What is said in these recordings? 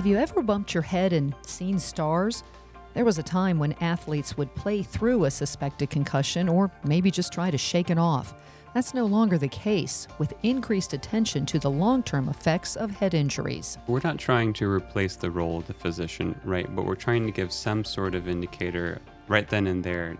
Have you ever bumped your head and seen stars? There was a time when athletes would play through a suspected concussion or maybe just try to shake it off. That's no longer the case, with increased attention to the long term effects of head injuries. We're not trying to replace the role of the physician, right? But we're trying to give some sort of indicator right then and there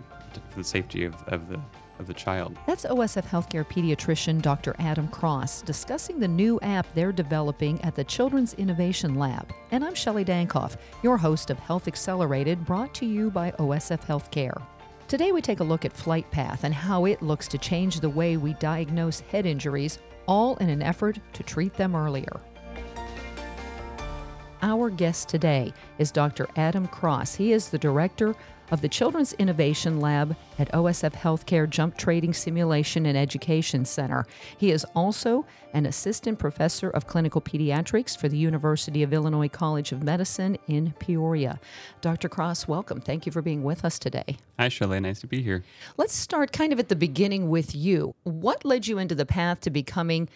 for the safety of, of the of the child. That's OSF Healthcare pediatrician Dr. Adam Cross discussing the new app they're developing at the Children's Innovation Lab. And I'm Shelli Dankoff, your host of Health Accelerated, brought to you by OSF Healthcare. Today, we take a look at FlightPath and how it looks to change the way we diagnose head injuries, all in an effort to treat them earlier. Our guest today is Dr. Adam Cross. He is the director of the Children's Innovation Lab at OSF Healthcare Jump Trading Simulation and Education Center. He is also an assistant professor of clinical pediatrics for the University of Illinois College of Medicine in Peoria. Dr. Cross, welcome. Thank you for being with us today. Hi, Shelli. Nice to be here. Let's start kind of at the beginning with you. What led you into the path to becoming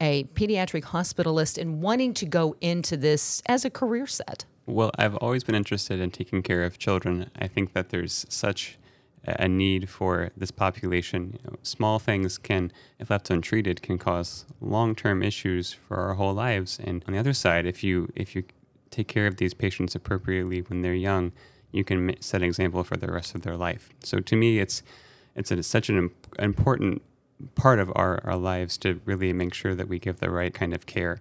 a pediatric hospitalist and wanting to go into this as a career set? Well, I've always been interested in taking care of children. I think that there's such a need for this population. You know, small things can, if left untreated, can cause long-term issues for our whole lives. And on the other side, if you if you take care of these patients appropriately when they're young, you can set an example for the rest of their life. So to me, it's it's a, such an important part of our, our lives to really make sure that we give the right kind of care.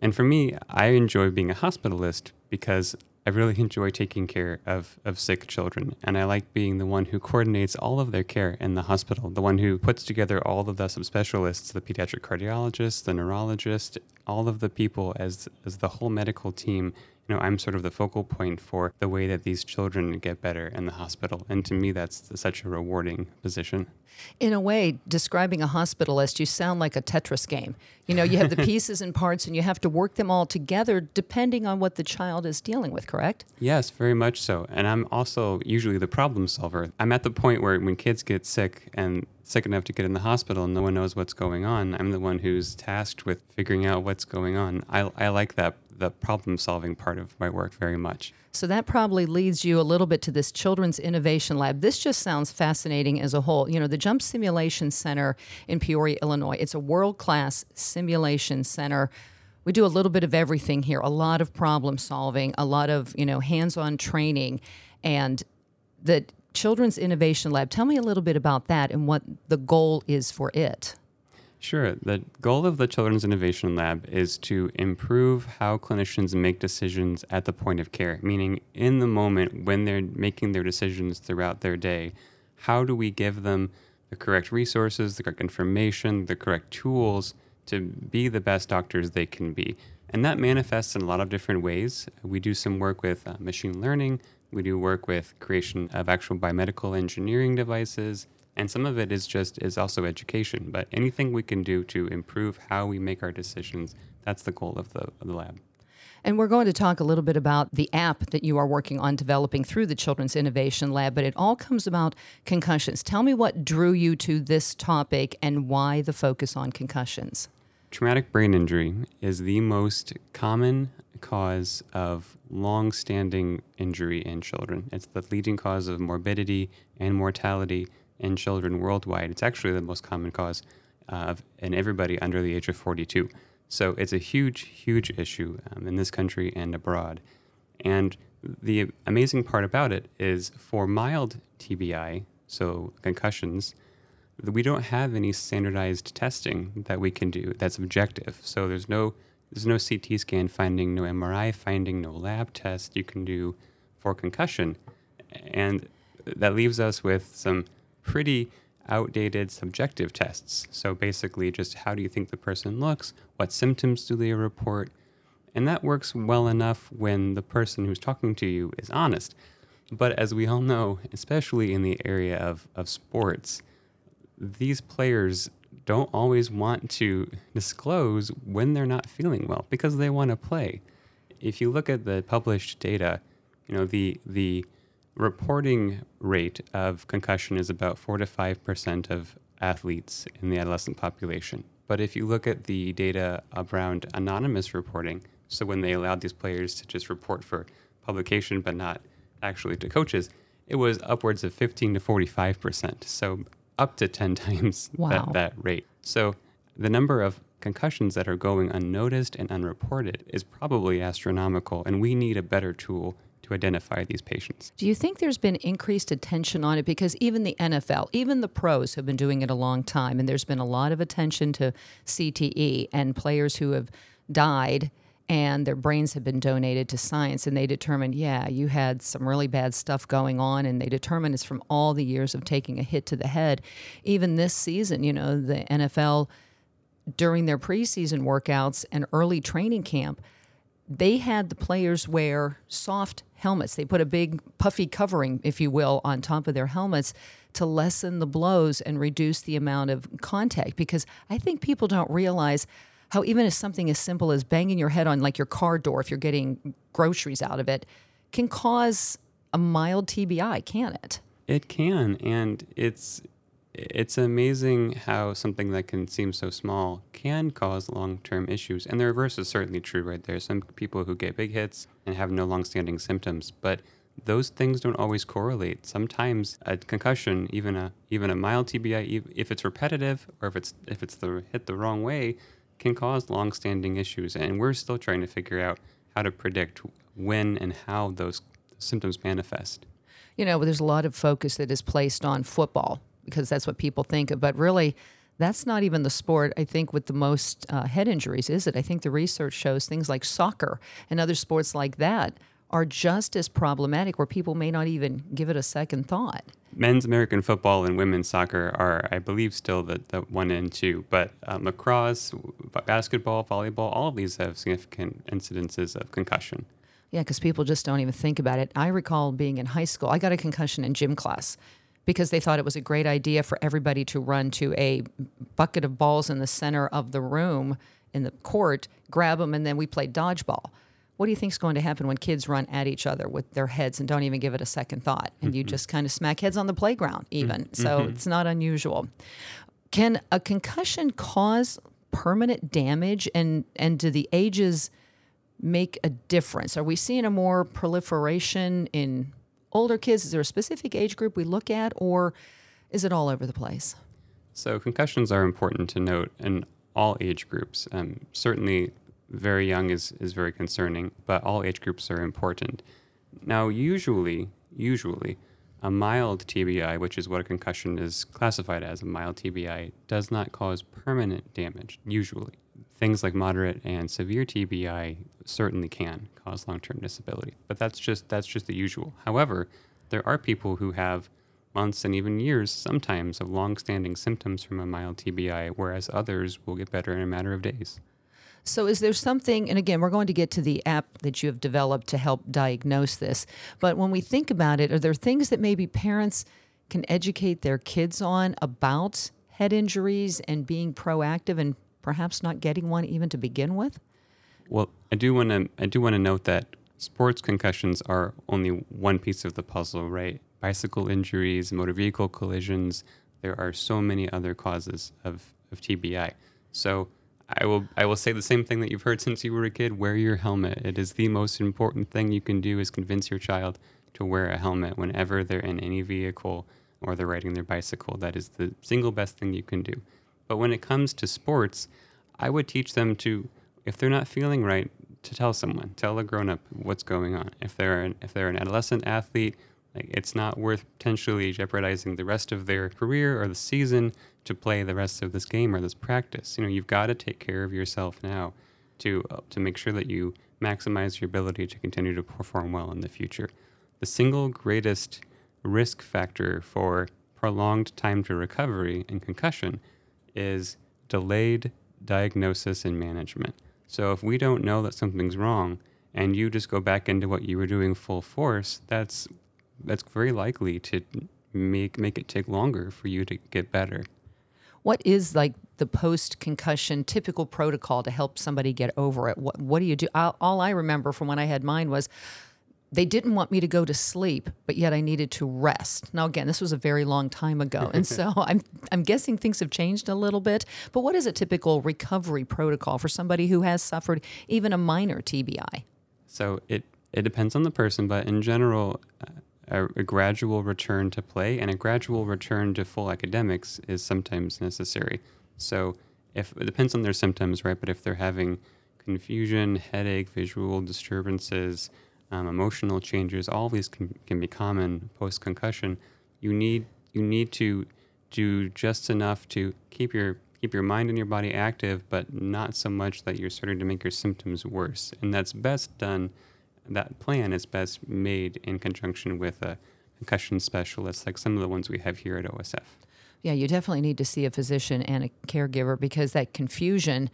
And for me, I enjoy being a hospitalist because I really enjoy taking care of, of sick children. And I like being the one who coordinates all of their care in the hospital, the one who puts together all of the subspecialists, the pediatric cardiologist, the neurologist, all of the people as, as the whole medical team you know, I'm sort of the focal point for the way that these children get better in the hospital. And to me, that's such a rewarding position. In a way, describing a hospitalist, you sound like a Tetris game. You know, you have the pieces and parts, and you have to work them all together depending on what the child is dealing with, correct? Yes, very much so. And I'm also usually the problem solver. I'm at the point where when kids get sick and sick enough to get in the hospital and no one knows what's going on, I'm the one who's tasked with figuring out what's going on. I, I like that the problem solving part of my work very much. So that probably leads you a little bit to this Children's Innovation Lab. This just sounds fascinating as a whole. You know, the Jump Simulation Center in Peoria, Illinois, it's a world class simulation center. We do a little bit of everything here, a lot of problem solving, a lot of, you know, hands on training. And the Children's Innovation Lab, tell me a little bit about that and what the goal is for it. Sure. The goal of the Children's Innovation Lab is to improve how clinicians make decisions at the point of care, meaning in the moment when they're making their decisions throughout their day. How do we give them the correct resources, the correct information, the correct tools to be the best doctors they can be? And that manifests in a lot of different ways. We do some work with uh, machine learning, we do work with creation of actual biomedical engineering devices, and some of it is just is also education but anything we can do to improve how we make our decisions that's the goal of the, of the lab and we're going to talk a little bit about the app that you are working on developing through the Children's Innovation Lab, but it all comes about concussions. Tell me what drew you to this topic and why the focus on concussions. Traumatic brain injury is the most common cause of long standing injury in children. It's the leading cause of morbidity and mortality in children worldwide. It's actually the most common cause uh, in everybody under the age of 42. So it's a huge, huge issue um, in this country and abroad. And the amazing part about it is for mild TBI, so concussions, we don't have any standardized testing that we can do that's objective. So there's no there's no CT scan finding, no MRI finding, no lab test you can do for concussion. And that leaves us with some pretty outdated subjective tests. So basically, just how do you think the person looks? What symptoms do they report? And that works well enough when the person who's talking to you is honest. But as we all know, especially in the area of, of sports, these players don't always want to disclose when they're not feeling well because they want to play. If you look at the published data, you know, the the reporting rate of concussion is about 4 to 5% of athletes in the adolescent population. But if you look at the data around anonymous reporting, So when they allowed these players to just report for publication but not actually to coaches, it was upwards of 15 to 45%. So up to 10 times Wow. that, that rate. So the number of concussions that are going unnoticed and unreported is probably astronomical, and we need a better tool to identify these patients. Do you think there's been increased attention on it? Because even the NFL, even the pros have been doing it a long time, and there's been a lot of attention to CTE and players who have died and their brains have been donated to science and they determined, yeah, you had some really bad stuff going on and they determined it's from all the years of taking a hit to the head. Even this season, you know, the NFL during their preseason workouts and early training camp, they had the players wear soft helmets. They put a big puffy covering, if you will, on top of their helmets to lessen the blows and reduce the amount of contact because I think people don't realize how even as something as simple as banging your head on like your car door if you're getting groceries out of it can cause a mild TBI, can it? It can, and it's it's amazing how something that can seem so small can cause long-term issues. And the reverse is certainly true, right? There are some people who get big hits and have no long-standing symptoms, but those things don't always correlate. Sometimes a concussion, even a even a mild TBI, if it's repetitive or if it's if it's the hit the wrong way, can cause long-standing issues. And we're still trying to figure out how to predict when and how those symptoms manifest. you know, there's a lot of focus that is placed on football because that's what people think of. But really, that's not even the sport, I think, with the most uh, head injuries, is it? I think the research shows things like soccer and other sports like that are just as problematic where people may not even give it a second thought. men's American football and women's soccer are, I believe, still the, the one and two. But um, lacrosse, basketball, volleyball, all of these have significant incidences of concussion. Yeah, because people just don't even think about it. I recall being in high school, I got a concussion in gym class because they thought it was a great idea for everybody to run to a bucket of balls in the center of the room in the court, grab them, and then we played dodgeball. What do you think is going to happen when kids run at each other with their heads and don't even give it a second thought? And you mm-hmm. just kind of smack heads on the playground, mm-hmm. even. So mm-hmm. it's not unusual. Can a concussion cause permanent damage? And, and do the ages make a difference? Are we seeing a more proliferation in older kids? Is there a specific age group we look at, or is it all over the place? So concussions are important to note in all age groups. Um, certainly, very young is, is very concerning, but all age groups are important. Now, usually, usually, a mild TBI, which is what a concussion is classified as, a mild TBI, does not cause permanent damage, usually. Things like moderate and severe TBI certainly can cause long-term disability, but that's just that's just the usual. However, there are people who have months and even years sometimes of long-standing symptoms from a mild TBI, whereas others will get better in a matter of days. So, is there something, and again, we're going to get to the app that you have developed to help diagnose this, but when we think about it, are there things that maybe parents can educate their kids on about head injuries and being proactive and perhaps not getting one even to begin with? Well, I do want to I do want to note that sports concussions are only one piece of the puzzle, right? Bicycle injuries, motor vehicle collisions. There are so many other causes of, of TBI. So I will I will say the same thing that you've heard since you were a kid. Wear your helmet. It is the most important thing you can do is convince your child to wear a helmet whenever they're in any vehicle or they're riding their bicycle. That is the single best thing you can do. But when it comes to sports, I would teach them to, if they're not feeling right, to tell someone, tell a grown up what's going on. If they're an, if they're an adolescent athlete, like it's not worth potentially jeopardizing the rest of their career or the season to play the rest of this game or this practice. You know, you've got to take care of yourself now to uh, to make sure that you maximize your ability to continue to perform well in the future. The single greatest risk factor for prolonged time to recovery and concussion is delayed diagnosis and management. So if we don't know that something's wrong and you just go back into what you were doing full force, that's that's very likely to make make it take longer for you to get better. What is like the post concussion typical protocol to help somebody get over it? What, what do you do? All, all I remember from when I had mine was they didn't want me to go to sleep, but yet I needed to rest. Now, again, this was a very long time ago, and so I'm I'm guessing things have changed a little bit. But what is a typical recovery protocol for somebody who has suffered even a minor TBI? So it it depends on the person, but in general, a, a gradual return to play and a gradual return to full academics is sometimes necessary. So if it depends on their symptoms, right? But if they're having confusion, headache, visual disturbances, um, emotional changes, all these can, can be common post concussion. You need you need to do just enough to keep your keep your mind and your body active, but not so much that you're starting to make your symptoms worse. And that's best done. That plan is best made in conjunction with a concussion specialist, like some of the ones we have here at OSF. Yeah, you definitely need to see a physician and a caregiver because that confusion,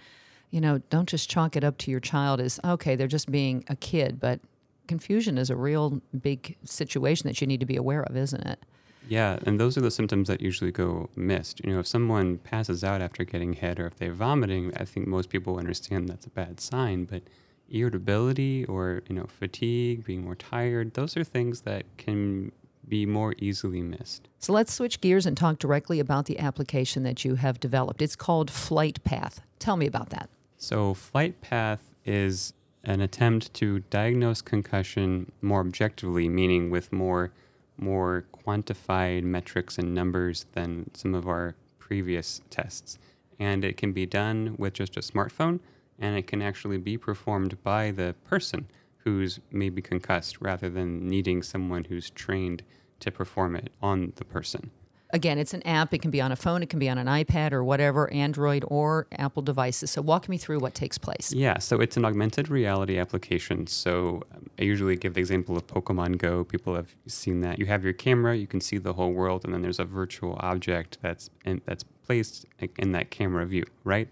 you know, don't just chalk it up to your child as okay, they're just being a kid, but confusion is a real big situation that you need to be aware of, isn't it? Yeah, and those are the symptoms that usually go missed. You know, if someone passes out after getting hit or if they're vomiting, I think most people understand that's a bad sign, but irritability or, you know, fatigue, being more tired, those are things that can be more easily missed. So let's switch gears and talk directly about the application that you have developed. It's called Flight Path. Tell me about that. So, Flight Path is an attempt to diagnose concussion more objectively, meaning with more more quantified metrics and numbers than some of our previous tests. And it can be done with just a smartphone, and it can actually be performed by the person who's maybe concussed rather than needing someone who's trained to perform it on the person. Again, it's an app. It can be on a phone, it can be on an iPad or whatever, Android or Apple devices. So, walk me through what takes place. Yeah, so it's an augmented reality application. So, um, I usually give the example of Pokemon Go. People have seen that. You have your camera, you can see the whole world, and then there's a virtual object that's in, that's placed in that camera view, right?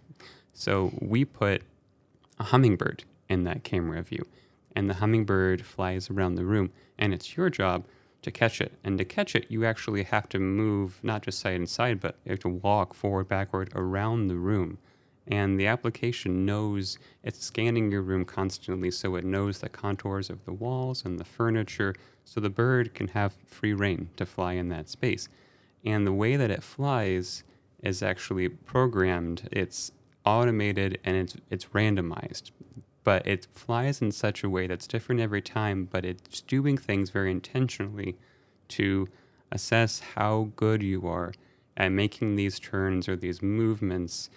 So, we put a hummingbird in that camera view, and the hummingbird flies around the room, and it's your job to catch it. And to catch it, you actually have to move not just side and side, but you have to walk forward, backward around the room. And the application knows it's scanning your room constantly, so it knows the contours of the walls and the furniture, so the bird can have free reign to fly in that space. And the way that it flies is actually programmed. It's automated and it's it's randomized but it flies in such a way that's different every time, but it's doing things very intentionally to assess how good you are at making these turns or these movements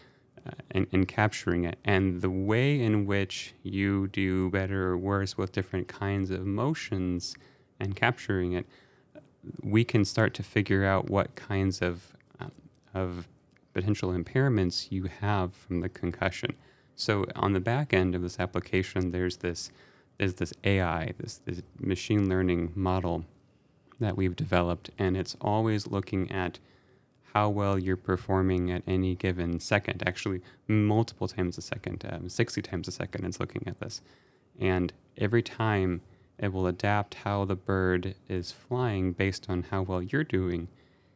uh, and, and capturing it. And the way in which you do better or worse with different kinds of motions and capturing it, we can start to figure out what kinds of, uh, of potential impairments you have from the concussion. So on the back end of this application, there's this there's this AI, this, this machine learning model that we've developed, and it's always looking at how well you're performing at any given second. Actually, multiple times a second, um, 60 times a second, it's looking at this. And every time it will adapt how the bird is flying based on how well you're doing.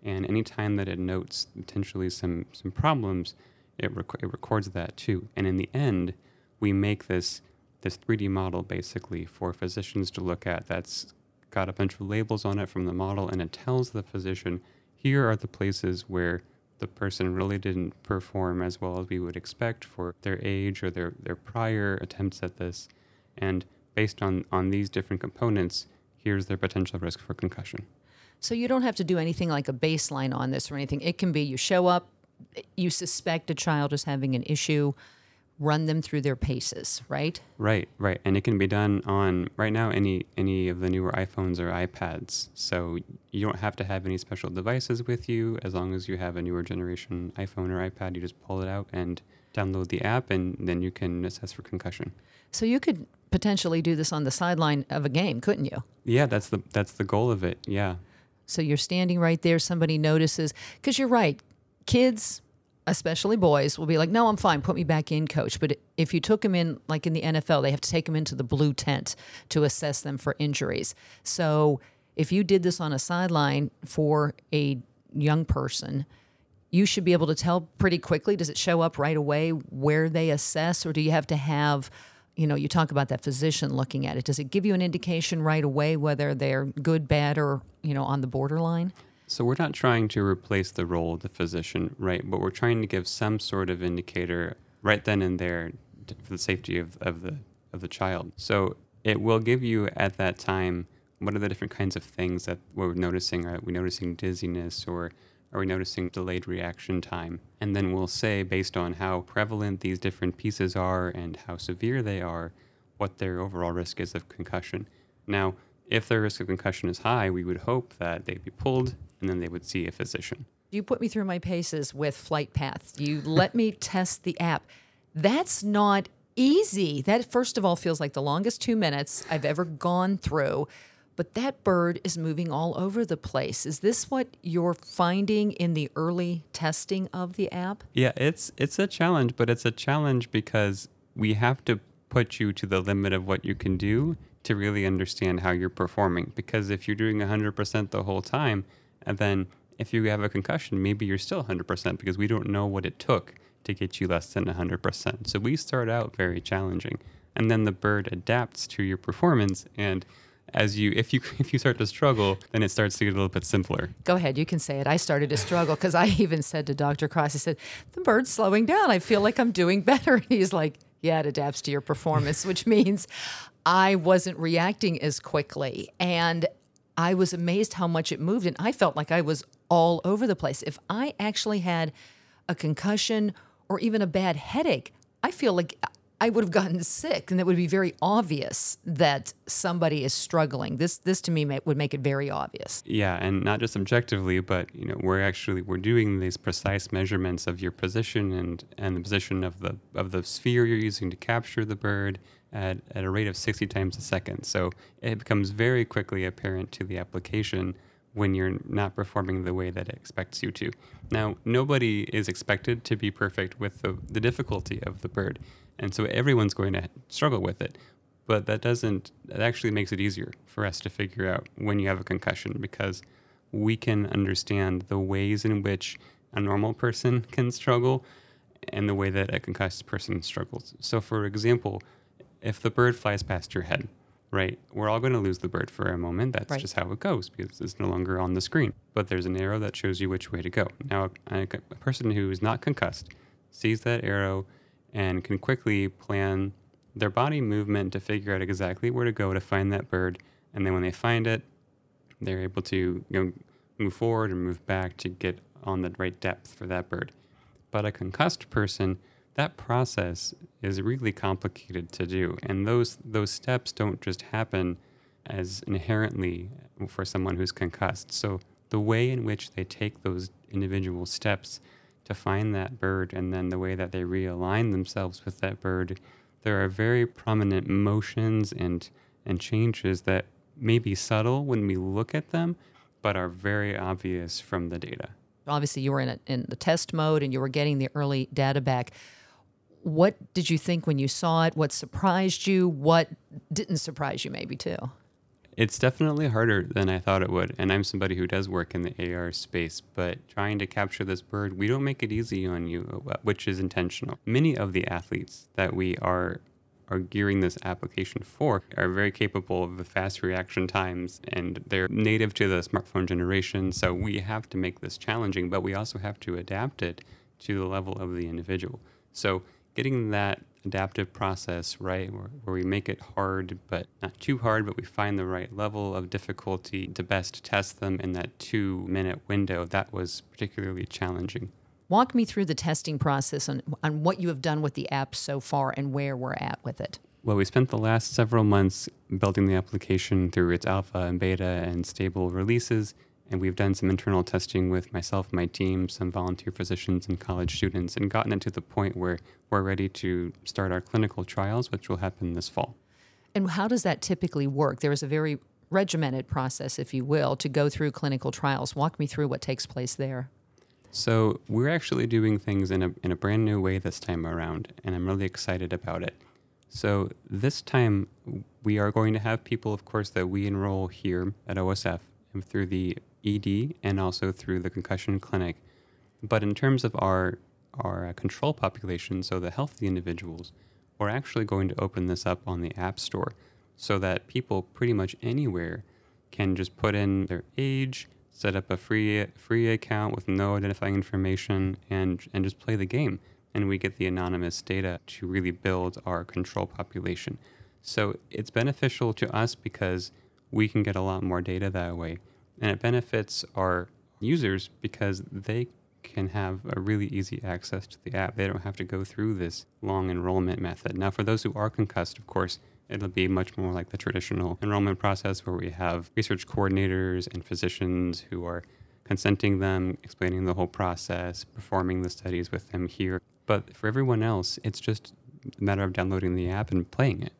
And anytime that it notes potentially some, some problems, it, rec- it records that too. And in the end, we make this this 3D model basically for physicians to look at. That's got a bunch of labels on it from the model, and it tells the physician here are the places where the person really didn't perform as well as we would expect for their age or their, their prior attempts at this. And based on, on these different components, here's their potential risk for concussion. So you don't have to do anything like a baseline on this or anything. It can be you show up, you suspect a child is having an issue, run them through their paces, right? Right, right. And it can be done on right now any any of the newer iPhones or iPads. So you don't have to have any special devices with you as long as you have a newer generation iPhone or iPad, you just pull it out and download the app and then you can assess for concussion. So you could potentially do this on the sideline of a game, couldn't you? Yeah, that's the that's the goal of it. Yeah. So you're standing right there, somebody notices cuz you're right kids, especially boys, will be like, no, I'm fine. Put me back in, coach. But if you took them in, like in the NFL, they have to take them into the blue tent to assess them for injuries. So if you did this on a sideline for a young person, you should be able to tell pretty quickly. Does it show up right away where they assess, or do you have to have, you know, you talk about that physician looking at it. Does it give you an indication right away whether they're good, bad, or, you know, on the borderline? So we're not trying to replace the role of the physician, right? But we're trying to give some sort of indicator right then and there for the safety of, of the of the child. So it will give you at that time what are the different kinds of things that we're noticing? Are we noticing dizziness or are we noticing delayed reaction time? And then we'll say, based on how prevalent these different pieces are and how severe they are, what their overall risk is of concussion. Now, if their risk of concussion is high, we would hope that they'd be pulled and then they would see a physician. You put me through my paces with Flightpath. You let me test the app. That's not easy. That, first of all, feels like the longest two minutes I've ever gone through. But that bird is moving all over the place. Is this what you're finding in the early testing of the app? Yeah, it's it's a challenge, but it's a challenge because we have to put you to the limit of what you can do to really understand how you're performing. Because if you're doing 100% the whole time, and then if you have a concussion, maybe you're still 100% because we don't know what it took to get you less than 100%. So we start out very challenging. And then the bird adapts to your performance and as you if you if you start to struggle, then it starts to get a little bit simpler. Go ahead, you can say it. I started to struggle because I even said to Dr. Cross, I said, the bird's slowing down. I feel like I'm doing better. And he's like, Yeah, it adapts to your performance, which means I wasn't reacting as quickly. And I was amazed how much it moved. And I felt like I was all over the place. If I actually had a concussion or even a bad headache, I feel like I would have gotten sick, and it would be very obvious that somebody is struggling. This, this to me may, would make it very obvious. Yeah, and not just objectively, but you know, we're actually we're doing these precise measurements of your position and and the position of the of the sphere you're using to capture the bird at, at a rate of 60 times a second. So it becomes very quickly apparent to the application when you're not performing the way that it expects you to. Now, nobody is expected to be perfect with the, the difficulty of the bird. And so everyone's going to struggle with it. But that doesn't, that actually makes it easier for us to figure out when you have a concussion because we can understand the ways in which a normal person can struggle and the way that a concussed person struggles. So, for example, if the bird flies past your head, right, we're all going to lose the bird for a moment. That's Right. just how it goes because it's no longer on the screen. But there's an arrow that shows you which way to go. Now, a, a person who is not concussed sees that arrow and can quickly plan their body movement to figure out exactly where to go to find that bird. And then when they find it, they're able to you know, move forward or move back to get on the right depth for that bird. But a concussed person, that process is really complicated to do, and those those steps don't just happen as inherently for someone who's concussed. So the way in which they take those individual steps to find that bird, and then the way that they realign themselves with that bird, there are very prominent motions and and changes that may be subtle when we look at them, but are very obvious from the data. Obviously, you were in, a, in the test mode and you were getting the early data back. What did you think when you saw it? What surprised you? What didn't surprise you, maybe too? It's definitely harder than I thought it would, and I'm somebody who does work in the AR space, but trying to capture this bird, we don't make it easy on you, uh, which is intentional. Many of the athletes that we are are gearing this application for are very capable of the fast reaction times and they're native to the smartphone generation, so we have to make this challenging, but we also have to adapt it to the level of the individual. So getting that adaptive process right where, where we make it hard but not too hard but we find the right level of difficulty to best test them in that two minute window that was particularly challenging Walk me through the testing process on, on what you have done with the app so far and where we're at with it. well we spent the last several months building the application through its alpha and beta and stable releases and we've done some internal testing with myself, my team, some volunteer physicians, and college students, and gotten it to the point where we're ready to start our clinical trials, which will happen this fall. And how does that typically work? There is a very regimented process, if you will, to go through clinical trials. Walk me through what takes place there. So we're actually doing things in a in a brand new way this time around, and I'm really excited about it. So this time we are going to have people, of course, that we enroll here at OSF and through the ED and also through the concussion clinic. But in terms of our our uh, control population, so the healthy individuals, we're actually going to open this up on the App Store so that people pretty much anywhere can just put in their age, set up a free free account with no identifying information, and and just play the game. And we get the anonymous data to really build our control population. So it's beneficial to us because we can get a lot more data that way, and it benefits our users because they can have a really easy access to the app. They don't have to go through this long enrollment method. Now, for those who are concussed, of course, it'll be much more like the traditional enrollment process where we have research coordinators and physicians who are consenting them, explaining the whole process, performing the studies with them here. But for everyone else, it's just a matter of downloading the app and playing it.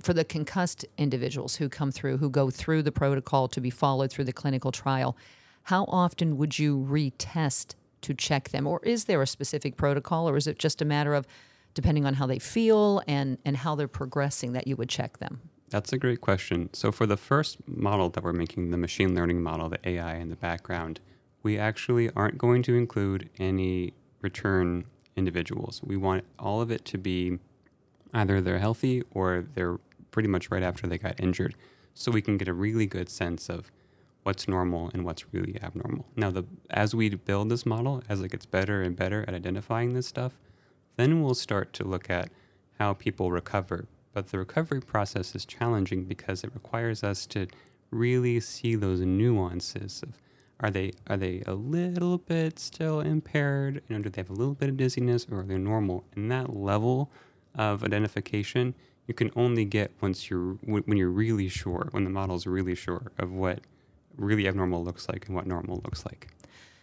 For the concussed individuals who come through, who go through the protocol to be followed through the clinical trial, how often would you retest to check them? Or is there a specific protocol, or is it just a matter of depending on how they feel and, and how they're progressing that you would check them? That's a great question. So, for the first model that we're making, the machine learning model, the AI in the background, we actually aren't going to include any return individuals. We want all of it to be either they're healthy or they're pretty much right after they got injured. So, we can get a really good sense of what's normal and what's really abnormal. Now, the, as we build this model, as it gets better and better at identifying this stuff, then we'll start to look at how people recover. But the recovery process is challenging because it requires us to really see those nuances of are they are they a little bit still impaired? You know, do they have a little bit of dizziness or are they normal? And that level of identification you can only get once you're when you're really sure, when the model's really sure of what really abnormal looks like and what normal looks like.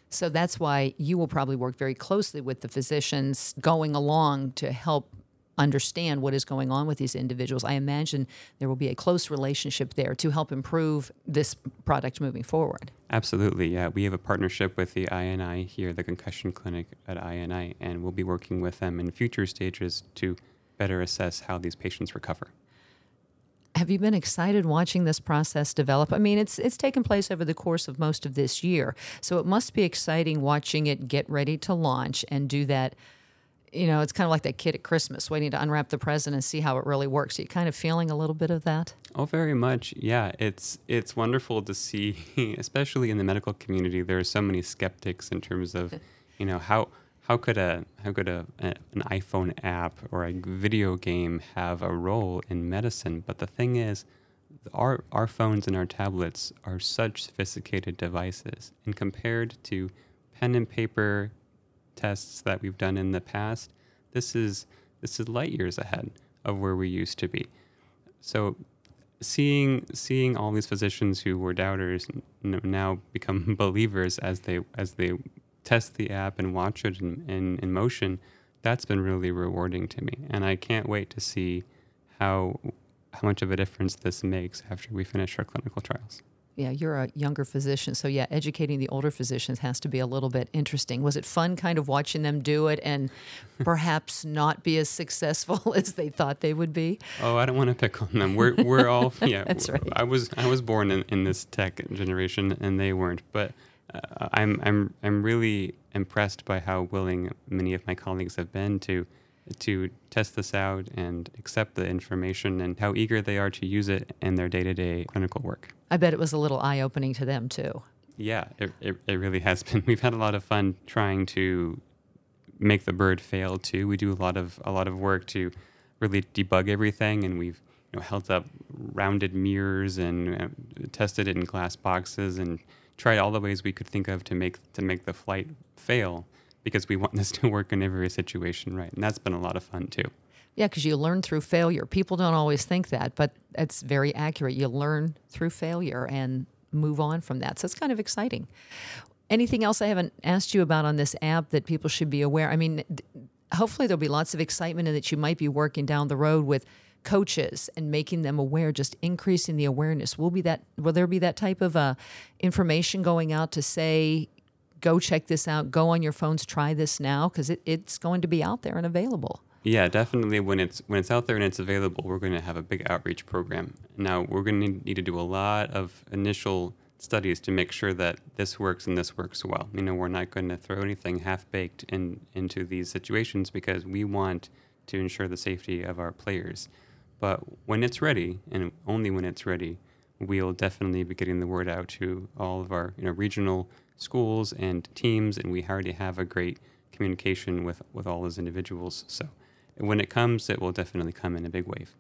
So that's why you will probably work very closely with the physicians going along to help understand what is going on with these individuals. I imagine there will be a close relationship there to help improve this product moving forward. Absolutely, yeah. We have a partnership with the INI here, the concussion clinic at INI, and we'll be working with them in future stages to better assess how these patients recover have you been excited watching this process develop? I mean, it's it's taken place over the course of most of this year, so it must be exciting watching it get ready to launch and do that. You know, it's kind of like that kid at Christmas waiting to unwrap the present and see how it really works. Are you kind of feeling a little bit of that? Oh, very much. Yeah, it's it's wonderful to see, especially in the medical community. There are so many skeptics in terms of, you know, how how could a how could a, a, an iPhone app or a video game have a role in medicine? But the thing is, our our phones and our tablets are such sophisticated devices, and compared to pen and paper tests that we've done in the past, this is this is light years ahead of where we used to be. So seeing seeing all these physicians who were doubters now become believers as they as they test the app and watch it in, in, in motion, that's been really rewarding to me. And I can't wait to see how how much of a difference this makes after we finish our clinical trials. Yeah, you're a younger physician, so yeah, educating the older physicians has to be a little bit interesting. Was it fun kind of watching them do it and perhaps not be as successful as they thought they would be? Oh, I don't want to pick on them. We're we're all yeah. That's right. I was I was born in, in this tech generation and they weren't, but uh, I'm I'm I'm really impressed by how willing many of my colleagues have been to to test this out and accept the information and how eager they are to use it in their day-to-day clinical work. I bet it was a little eye-opening to them too. Yeah, it, it, it really has been. We've had a lot of fun trying to make the bird fail too. We do a lot of a lot of work to really debug everything, and we've you know, held up rounded mirrors and uh, tested it in glass boxes and tried all the ways we could think of to make to make the flight fail because we want this to work in every situation right? And that's been a lot of fun too. Yeah because you learn through failure. People don't always think that but it's very accurate. You learn through failure and move on from that. So it's kind of exciting. Anything else i haven't asked you about on this app that people should be aware? I mean hopefully there'll be lots of excitement and that you might be working down the road with coaches and making them aware, just increasing the awareness. Will be that will there be that type of uh, information going out to say, go check this out, go on your phones, try this now, because it, it's going to be out there and available. Yeah, definitely. When it's when it's out there and it's available, we're going to have a big outreach program. Now we're going to need to do a lot of initial studies to make sure that this works and this works well. You know, we're not going to throw anything half baked in into these situations because we want to ensure the safety of our players. But when it's ready, and only when it's ready, we'll definitely be getting the word out to all of our you know, regional schools and teams, and we already have a great communication with, with all those individuals. So when it comes, it will definitely come in a big wave.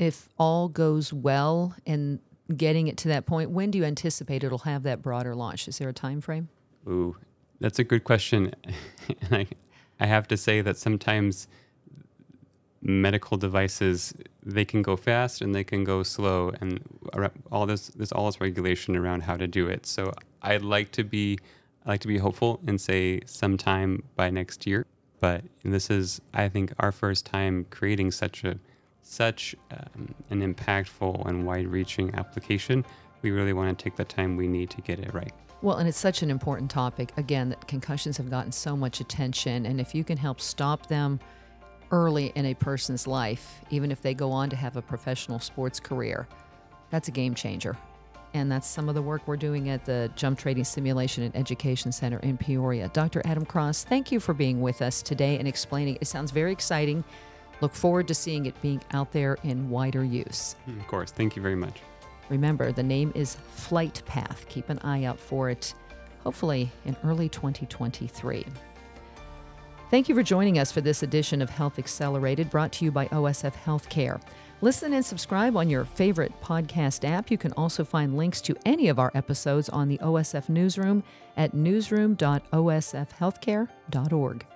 If all goes well and getting it to that point, when do you anticipate it'll have that broader launch? Is there a time frame? Ooh, that's a good question. and I, I have to say that sometimes medical devices they can go fast and they can go slow and all this there's all this regulation around how to do it. So i'd like to be i like to be hopeful and say sometime by next year. But this is i think our first time creating such a such um, an impactful and wide-reaching application. We really want to take the time we need to get it right. Well, and it's such an important topic, again, that concussions have gotten so much attention. And if you can help stop them early in a person's life, even if they go on to have a professional sports career, that's a game changer. And that's some of the work we're doing at the Jump Trading Simulation and Education Center in Peoria. Dr. Adam Cross, thank you for being with us today and explaining. It sounds very exciting. Look forward to seeing it being out there in wider use. Hmm, of course. Thank you very much. Remember, the name is Flight Path. Keep an eye out for it, hopefully in early 2023. Thank you for joining us for this edition of Health Accelerated, brought to you by OSF Healthcare. Listen and subscribe on your favorite podcast app. You can also find links to any of our episodes on the OSF Newsroom at newsroom.osfhealthcare.org.